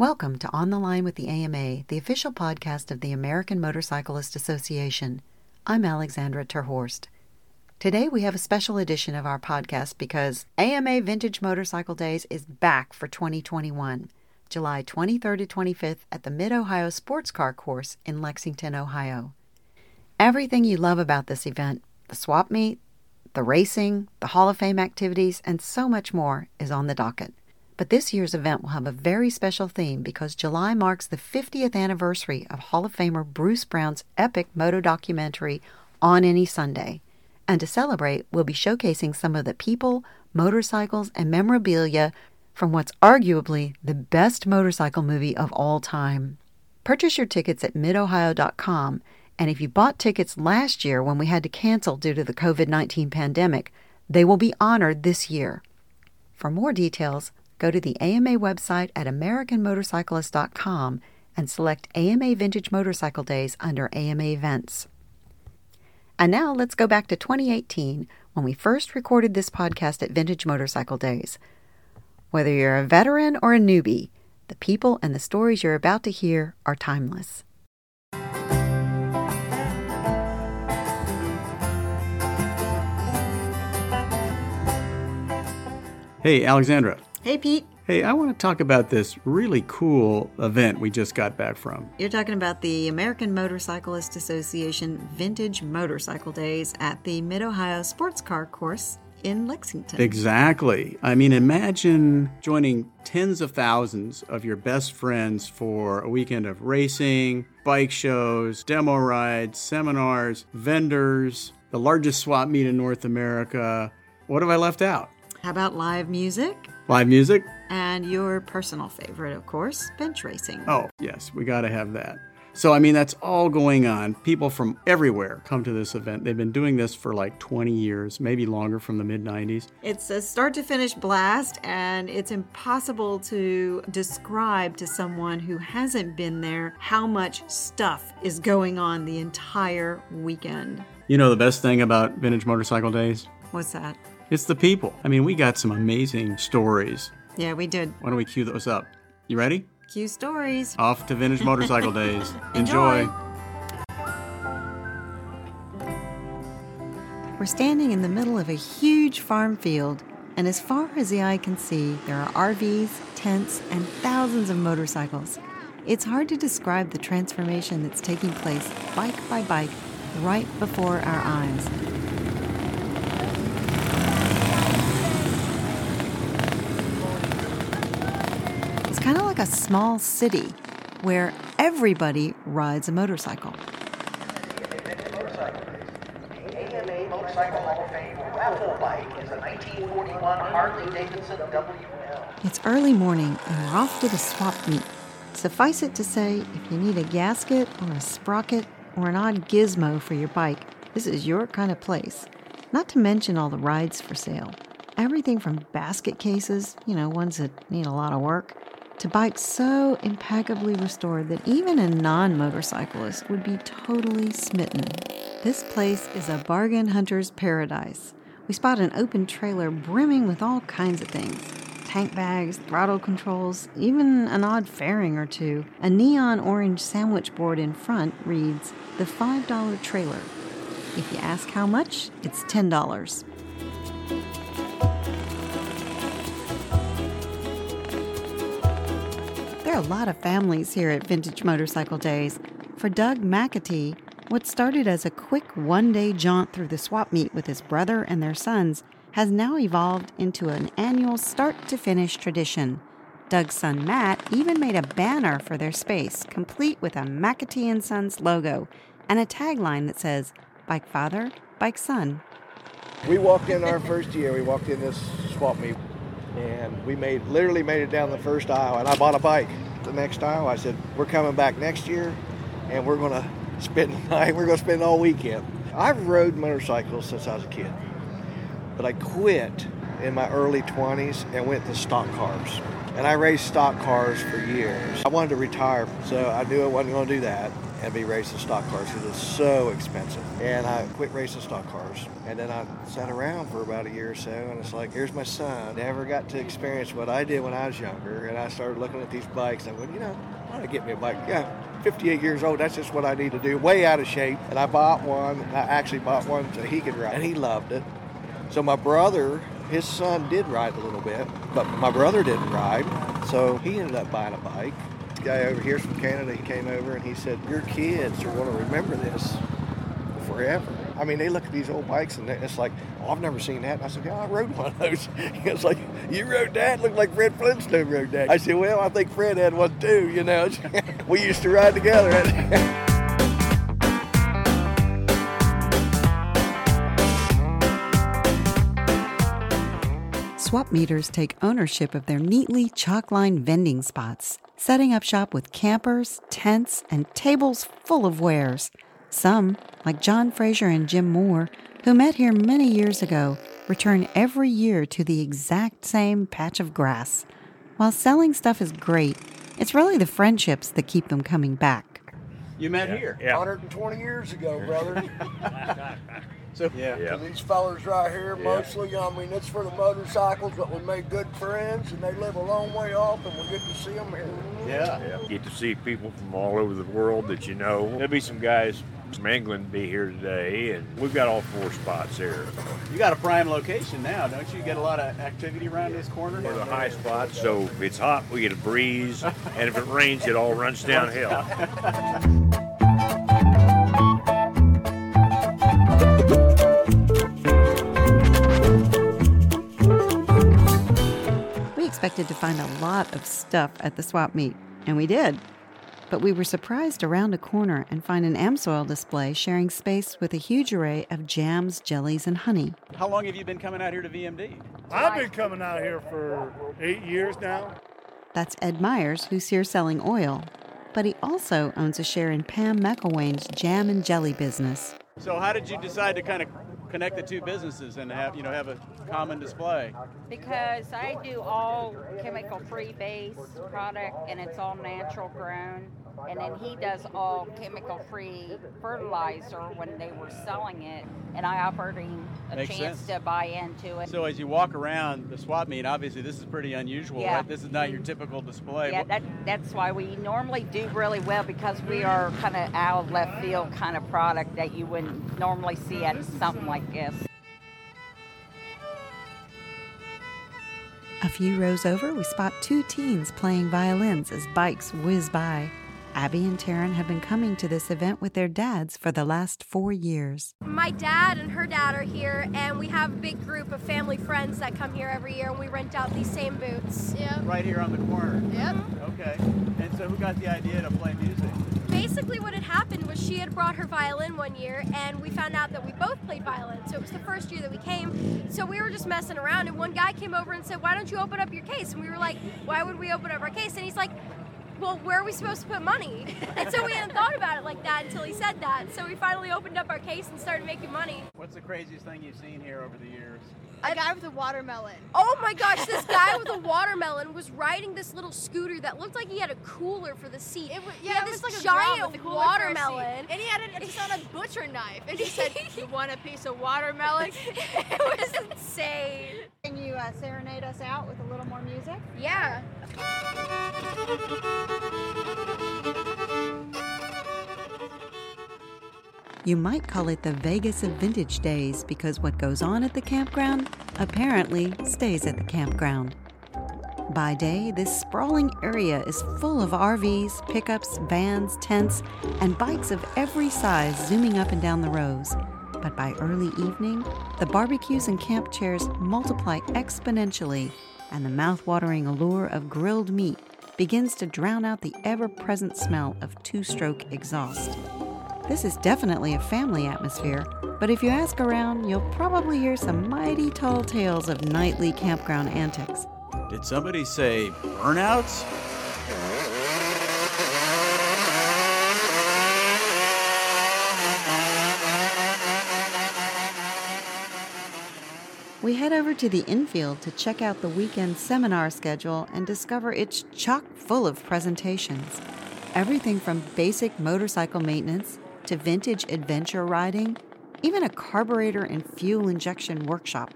Welcome to On the Line with the AMA, the official podcast of the American Motorcyclist Association. I'm Alexandra Terhorst. Today we have a special edition of our podcast because AMA Vintage Motorcycle Days is back for 2021, July 23rd to 25th at the Mid Ohio Sports Car Course in Lexington, Ohio. Everything you love about this event, the swap meet, the racing, the Hall of Fame activities, and so much more is on the docket. But this year's event will have a very special theme because July marks the 50th anniversary of Hall of Famer Bruce Brown's epic moto documentary, On Any Sunday. And to celebrate, we'll be showcasing some of the people, motorcycles, and memorabilia from what's arguably the best motorcycle movie of all time. Purchase your tickets at midohio.com, and if you bought tickets last year when we had to cancel due to the COVID 19 pandemic, they will be honored this year. For more details, go to the AMA website at AmericanMotorcyclist.com and select AMA Vintage Motorcycle Days under AMA Events. And now let's go back to 2018 when we first recorded this podcast at Vintage Motorcycle Days. Whether you're a veteran or a newbie, the people and the stories you're about to hear are timeless. Hey, Alexandra. Hey, Pete. Hey, I want to talk about this really cool event we just got back from. You're talking about the American Motorcyclist Association Vintage Motorcycle Days at the Mid Ohio Sports Car Course in Lexington. Exactly. I mean, imagine joining tens of thousands of your best friends for a weekend of racing, bike shows, demo rides, seminars, vendors, the largest swap meet in North America. What have I left out? How about live music? Live music? And your personal favorite, of course, bench racing. Oh, yes, we got to have that. So, I mean, that's all going on. People from everywhere come to this event. They've been doing this for like 20 years, maybe longer from the mid 90s. It's a start to finish blast, and it's impossible to describe to someone who hasn't been there how much stuff is going on the entire weekend. You know, the best thing about Vintage Motorcycle Days? What's that? It's the people. I mean, we got some amazing stories. Yeah, we did. Why don't we cue those up? You ready? Cue stories. Off to Vintage Motorcycle Days. Enjoy. Enjoy. We're standing in the middle of a huge farm field, and as far as the eye can see, there are RVs, tents, and thousands of motorcycles. It's hard to describe the transformation that's taking place bike by bike right before our eyes. It's kind of like a small city where everybody rides a motorcycle. AMA Motorcycle Hall of Fame raffle bike is a 1941 Harley Davidson WL. It's early morning and we're off to the swap meet. Suffice it to say, if you need a gasket or a sprocket or an odd gizmo for your bike, this is your kind of place. Not to mention all the rides for sale. Everything from basket cases, you know, ones that need a lot of work, to bikes so impeccably restored that even a non motorcyclist would be totally smitten. This place is a bargain hunter's paradise. We spot an open trailer brimming with all kinds of things tank bags, throttle controls, even an odd fairing or two. A neon orange sandwich board in front reads, The $5 trailer. If you ask how much, it's $10. A lot of families here at Vintage Motorcycle Days. For Doug McAtee, what started as a quick one day jaunt through the swap meet with his brother and their sons has now evolved into an annual start to finish tradition. Doug's son Matt even made a banner for their space, complete with a McAtee and Sons logo and a tagline that says, Bike Father, Bike Son. We walked in our first year. We walked in this swap meet, and we made literally made it down the first aisle. And I bought a bike. The next aisle, I said, "We're coming back next year, and we're gonna spend the night. We're gonna spend all weekend." I've rode motorcycles since I was a kid, but I quit in my early 20s and went to stock cars. And I raced stock cars for years. I wanted to retire, so I knew I wasn't going to do that. And be racing stock cars because it's so expensive. And I quit racing stock cars. And then I sat around for about a year or so, and it's like, here's my son. Never got to experience what I did when I was younger. And I started looking at these bikes. I went, you know, I want to get me a bike. Yeah, 58 years old, that's just what I need to do. Way out of shape. And I bought one. I actually bought one so he could ride. And he loved it. So my brother, his son did ride a little bit, but my brother didn't ride. So he ended up buying a bike. Guy over here's from Canada, he came over and he said, Your kids are going to remember this forever. I mean, they look at these old bikes and it's like, oh, I've never seen that. And I said, yeah, I rode one of those. Was like, you rode that? Looked like Fred Flintstone rode that. I said, well, I think Fred had one too, you know. we used to ride together. Swap meters take ownership of their neatly chalk lined vending spots, setting up shop with campers, tents, and tables full of wares. Some, like John Fraser and Jim Moore, who met here many years ago, return every year to the exact same patch of grass. While selling stuff is great, it's really the friendships that keep them coming back. You met here. Yeah. 120 years ago, brother. So Yeah. So these fellers right here, Yeah. mostly, I mean, it's for the motorcycles, but we made good friends, and they live a long way off, and we get to see them here. yeah. Yeah. Get to see people from all over the world that you know. There'll be some guys from England be here today, and we've got all four spots here. You got a prime location now, don't you? You get a lot of activity around this corner. We're the high spot, so if it's hot, we get a breeze, and if it rains, it all runs downhill. expected to find a lot of stuff at the swap meet, and we did. But we were surprised around a corner and find an Amsoil display sharing space with a huge array of jams, jellies, and honey. How long have you been coming out here to VMD? I've been coming out here for eight years now. That's Ed Myers, who's here selling oil. But he also owns a share in Pam McElwain's jam and jelly business. So how did you decide to kind of connect the two businesses and have you know have a common display? because I do all chemical free base product and it's all natural grown. And then he does all chemical free fertilizer when they were selling it. And I offered him a Makes chance sense. to buy into it. So as you walk around the swap meet, obviously this is pretty unusual, Yeah. right? This is not your typical display. yeah, that, that's why we normally do really well because we are kind of out of left field kind of product that you wouldn't normally see at something like this. A few rows over, we spot two teens playing violins as bikes whiz by. Abby and Taryn have been coming to this event with their dads for the last four years. My dad and her dad are here, and we have a big group of family friends that come here every year, and we rent out these same boots. Yep. right here on the corner. Yep. Mm-hmm. Okay. And so who got the idea to play music? Basically, what had happened was she had brought her violin one year, and we found out that we both played violin. So it was the first year that we came. So we were just messing around, and one guy came over and said, "Why don't you open up your case?" And we were like, "Why would we open up our case?" And he's like. Well, where are we supposed to put money? And so we hadn't thought about it like that until he said that. So we finally opened up our case and started making money. What's the craziest thing you've seen here over the years? A guy with a watermelon. Oh my gosh, this guy with a watermelon was riding this little scooter that looked like he had a cooler for the seat. It was, Yeah, had it this was like a giant a cooler for a watermelon. And he had it just on a butcher knife. And he said, You want a piece of watermelon? it was insane. Can you uh, serenade us out with a little more music? Yeah. You might call it the Vegas of vintage days because what goes on at the campground apparently stays at the campground. By day, this sprawling area is full of RVs, pickups, vans, tents, and bikes of every size zooming up and down the rows. But by early evening, the barbecues and camp chairs multiply exponentially, and the mouth-watering allure of grilled meat begins to drown out the ever-present smell of two-stroke exhaust. This is definitely a family atmosphere, but if you ask around, you'll probably hear some mighty tall tales of nightly campground antics. Did somebody say burnouts? We head over to the infield to check out the weekend seminar schedule and discover it's chock full of presentations. Everything from basic motorcycle maintenance to vintage adventure riding, even a carburetor and fuel injection workshop.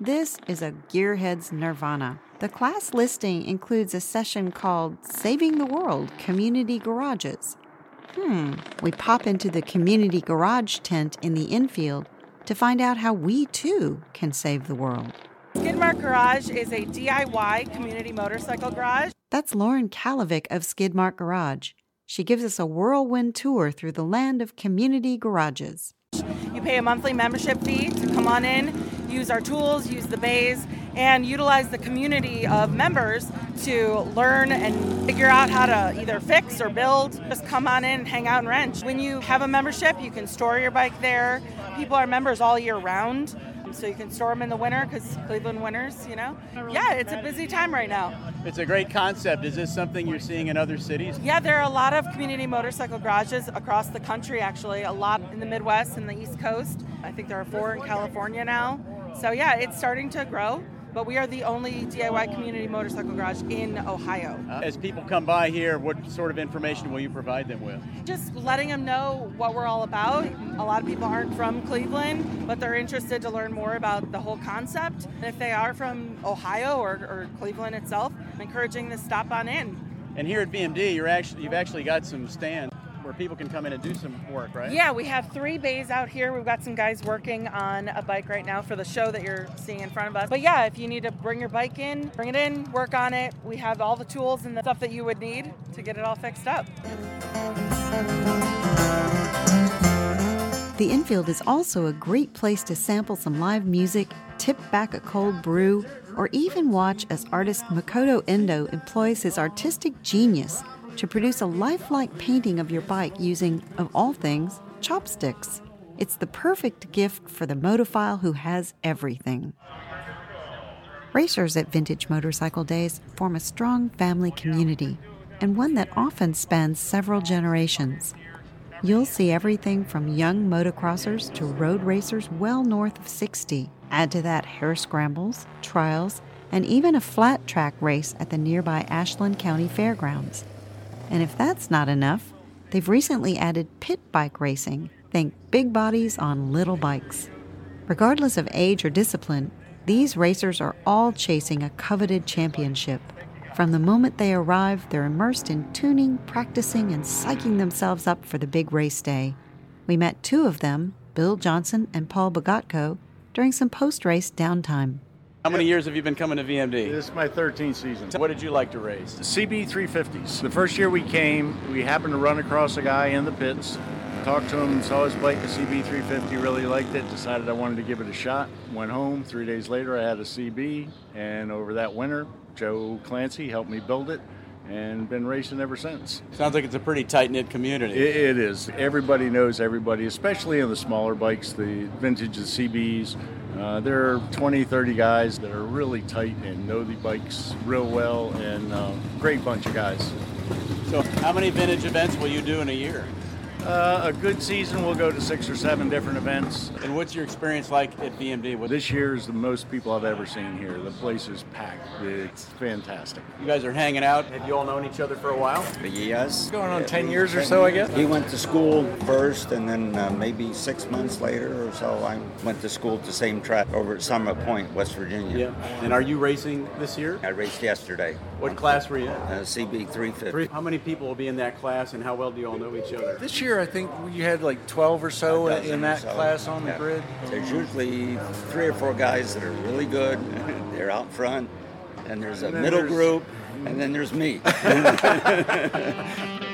This is a gearhead's nirvana. The class listing includes a session called Saving the World Community Garages. Hmm, we pop into the community garage tent in the infield to find out how we too can save the world. Skidmark Garage is a DIY community motorcycle garage. That's Lauren Kalovic of Skidmark Garage. She gives us a whirlwind tour through the land of community garages. You pay a monthly membership fee to come on in, use our tools, use the bays, and utilize the community of members to learn and figure out how to either fix or build. Just come on in and hang out and wrench. When you have a membership, you can store your bike there. People are members all year round so you can store them in the winter because Cleveland winters, you know. Yeah, it's a busy time right now. It's a great concept. Is this something you're seeing in other cities? Yeah, there are a lot of community motorcycle garages across the country, actually, a lot in the Midwest and the East Coast. I think there are four in California now. So, yeah, it's starting to grow but we are the only DIY community motorcycle garage in Ohio. Uh, as people come by here, what sort of information will you provide them with? Just letting them know what we're all about. A lot of people aren't from Cleveland, but they're interested to learn more about the whole concept. And if they are from Ohio or, or Cleveland itself, I'm encouraging them to stop on in. And here at VMD, you're actually you've actually got some stands where people can come in and do some work, right? Yeah, we have three bays out here. We've got some guys working on a bike right now for the show that you're seeing in front of us. But yeah, if you need to bring your bike in, bring it in, work on it. We have all the tools and the stuff that you would need to get it all fixed up. The infield is also a great place to sample some live music, tip back a cold brew, or even watch as artist Makoto Endo employs his artistic genius to produce a lifelike painting of your bike using, of all things, chopsticks. It's the perfect gift for the motophile who has everything. Racers at Vintage Motorcycle Days form a strong family community, and one that often spans several generations. You'll see everything from young motocrossers to road racers well north of 60. Add to that hare scrambles, trials, and even a flat track race at the nearby Ashland County Fairgrounds. And if that's not enough, they've recently added pit bike racing. Think big bodies on little bikes. Regardless of age or discipline, these racers are all chasing a coveted championship. From the moment they arrive, they're immersed in tuning, practicing, and psyching themselves up for the big race day. We met two of them, Bill Johnson and Paul Bogatko, during some post race downtime. How many years have you been coming to VMD? This is my 13th season. What did you like to race? CB 350s. The first year we came, we happened to run across a guy in the pits. Talked to him, saw his bike, the CB 350, really liked it, decided I wanted to give it a shot. Went home. Three days later, I had a CB, and over that winter, Joe Clancy helped me build it and been racing ever since. Sounds like it's a pretty tight knit community. It, it is. Everybody knows everybody, especially in the smaller bikes, the vintage the CBs. Uh, there are 20, 30 guys that are really tight and know the bikes real well, and uh, great bunch of guys. So, how many vintage events will you do in a year? Uh, a good season, we'll go to six or seven different events. And what's your experience like at VMD? What this year is the most people I've ever seen here. The place is packed. It's fantastic. You guys are hanging out. Have you all known each other for a while? Yes. Going on yeah, 10 years or so, I guess. He went to school first, and then uh, maybe six months later or so, I went to school at the same track over at Summit Point, West Virginia. Yeah. And are you racing this year? I raced yesterday. What class were you in? Uh, CB 350. How many people will be in that class, and how well do you all know each other? This year, I think we had like 12 or so in that so. class on the grid. There's usually three or four guys that are really good. They're out front, and there's a and middle there's... group, and then there's me.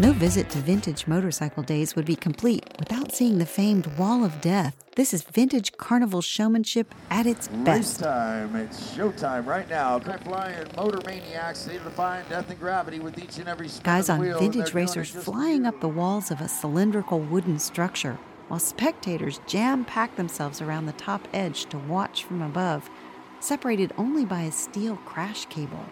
No visit to Vintage Motorcycle Days would be complete without seeing the famed Wall of Death. This is vintage carnival showmanship at its best. Race time. It's showtime right now. Flying motor maniacs, they define death and gravity with each and every Guys on wheel, vintage racers flying up the walls of a cylindrical wooden structure, while spectators jam pack themselves around the top edge to watch from above, separated only by a steel crash cable.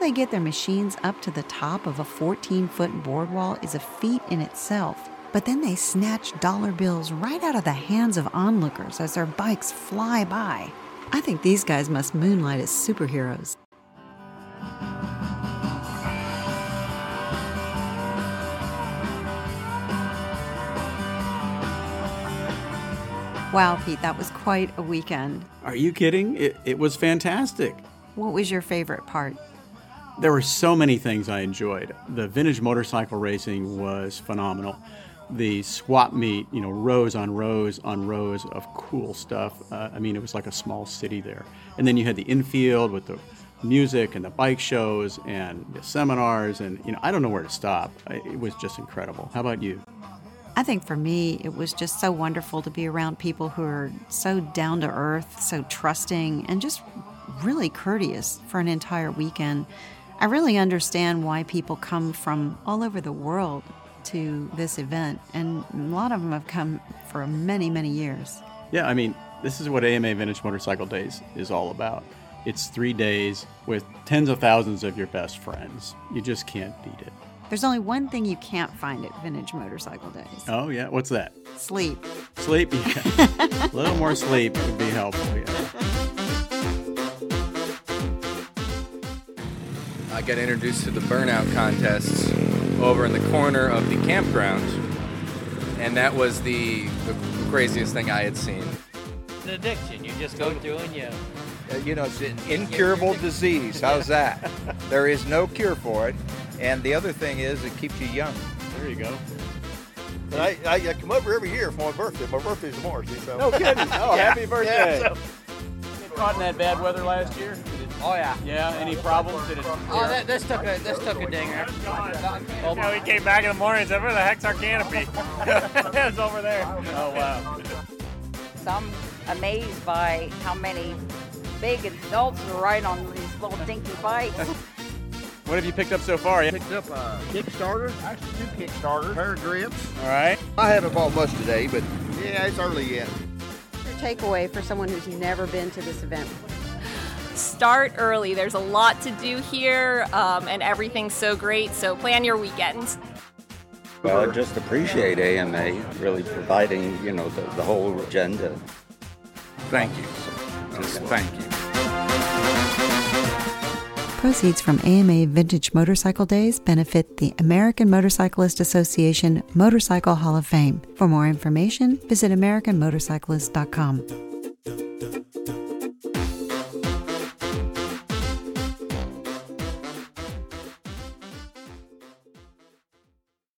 They get their machines up to the top of a 14 foot board wall is a feat in itself. But then they snatch dollar bills right out of the hands of onlookers as their bikes fly by. I think these guys must moonlight as superheroes. Wow, Pete, that was quite a weekend. Are you kidding? It, it was fantastic. What was your favorite part? There were so many things I enjoyed. The vintage motorcycle racing was phenomenal. The swap meet, you know, rows on rows on rows of cool stuff. Uh, I mean, it was like a small city there. And then you had the infield with the music and the bike shows and the seminars, and you know, I don't know where to stop. It was just incredible. How about you? I think for me, it was just so wonderful to be around people who are so down to earth, so trusting, and just really courteous for an entire weekend. I really understand why people come from all over the world to this event, and a lot of them have come for many, many years. Yeah, I mean, this is what AMA Vintage Motorcycle Days is all about. It's three days with tens of thousands of your best friends. You just can't beat it. There's only one thing you can't find at Vintage Motorcycle Days Oh, yeah. What's that? sleep. Sleep? Yeah. a little more sleep would be helpful. Yeah. I got introduced to the burnout contests over in the corner of the campground, and that was the, the craziest thing I had seen. It's an addiction. You just go through and you. Uh, you know, it's an incurable disease. How's that? There is no cure for it. And the other thing is, it keeps you young. There you go. And I, I, I come over every year for my birthday. My birthday's tomorrow, see, so. No kidding. Oh, Yeah, happy birthday. yeah, so- caught in that bad weather last year? Oh yeah. Yeah. Any problems? Did it? Oh, that, this took a this took a dinger. Oh, yeah, we came back in the morning and said, "Where the heck's our canopy?" it's over there. Oh wow. So I'm amazed by how many big adults are riding on these little dinky bikes. What have you picked up so far? Yeah. Picked up a Kickstarter, actually two Kickstarters, pair of grips. All right. I haven't bought much today, but yeah, it's early yet. Your takeaway for someone who's never been to this event? Start early. There's a lot to do here, um, and everything's so great. So plan your weekends. Well, I just appreciate AMA really providing, you know, the, the whole agenda. Thank you. Just thank you. Proceeds from AMA Vintage Motorcycle Days benefit the American Motorcyclist Association Motorcycle Hall of Fame. For more information, visit AmericanMotorcyclist.com.